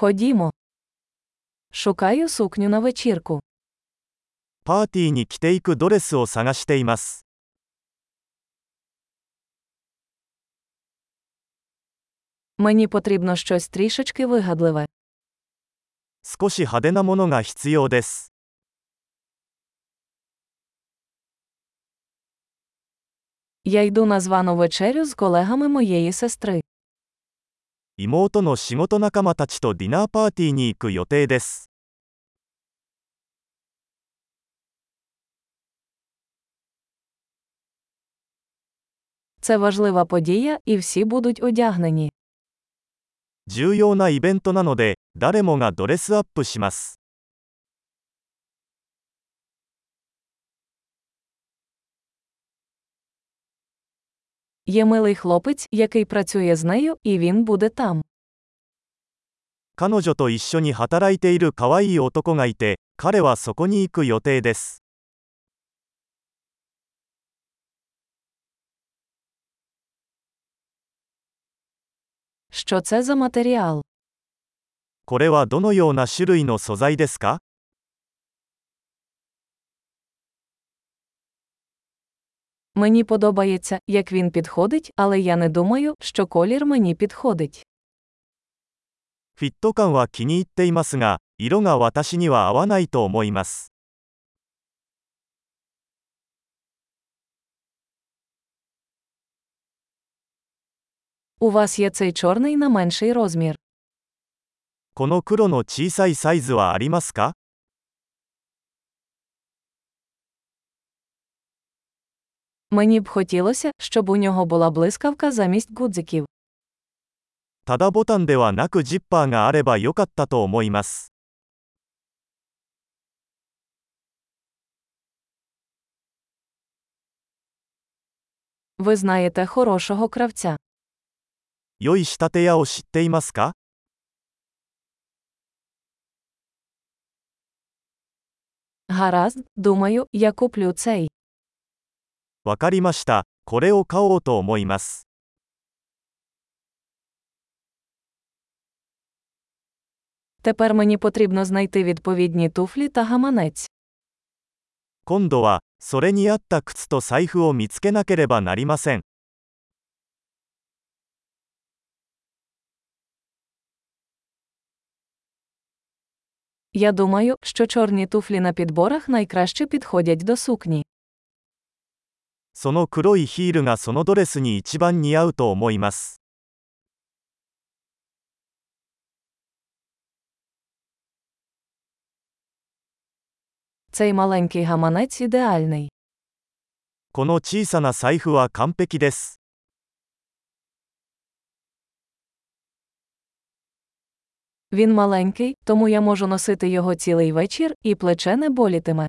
Ходімо. Шукаю сукню на вечірку. パーティーに着ていくドレスを探しています。 Мені потрібно щось трішечки вигадливе. 少し派手なものが必要です。 Я йду на звану вечерю з колегами моєї сестри. 妹の仕事仲間たちとディナーパーティーに行く予定です。重要なイベントなので誰もがドレスアップしますЄ милий хлопець, який працює з нею, і він буде там. 彼女と一緒に働いている可愛い男がいて、彼はそこに行く予定です。 Що це за матеріал? これはどのような種類の素材ですか Мені подобається, як він підходить, але я не думаю, що колір мені підходить. フィット感は気に入っていますが、色が私には合わないと思います。 У вас є цей чорний на менший розмір. この黒の小さいサイズはありますか Мені б хотілося, щоб у нього була блискавка замість гудзиків. ただボタンではなくジッパーがあればよかったと思います。 Ви знаєте хорошого кравця. 良い仕立て屋を知っていますか Гаразд, думаю, я куплю цей. わかりました。これを買おうと思います。 Тепер мені потрібно знайти відповідні туфлі та гаманець. 今度は、それに合った靴と財布を見つけなければなりません。 Я думаю, що чорні туфлі на підборах найкраще підходять до сукні. その黒いヒールがそのドレスに一番似合うと思います。 Цей маленький гаманець ідеальний. この小さな財布は完璧です。 Він маленький, тому я можу носити його цілий вечір, і плече не болітиме.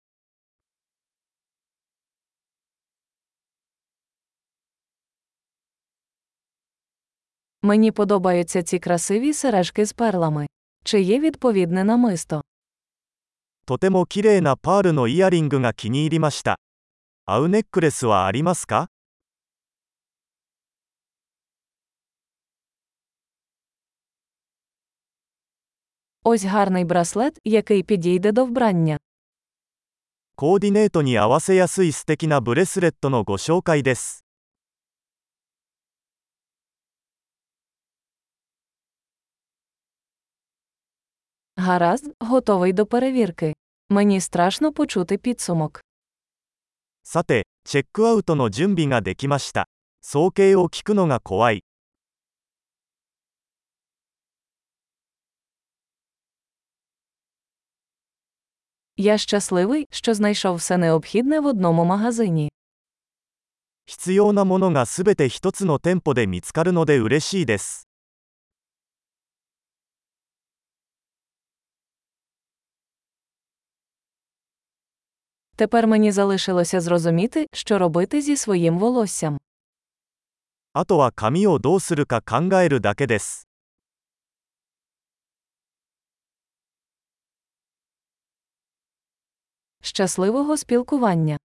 Мені подобаються ці красиві сережки з перлами. Чи є відповідне намисто? とても綺麗なパールのイヤリングが気に入りました。合うネックレスはありますか Ось гарний браслет, який підійде до вбрання. コーディネートに合わせやすい素敵なブレスレットのご紹介です。 Гаразд, готовий до перевірки. Мені страшно почути підсумок. さて、チェックアウトの準備ができました。総計を聞くのが怖い。 Я щасливий, що знайшов все необхідне в одному магазині. 必要なものがすべて一つの店舗で見つかるので嬉しいです。 Тепер мені залишилося зрозуміти, що робити зі своїм волоссям. あとは髪をどうするか考えるだけです。 Щасливого спілкування!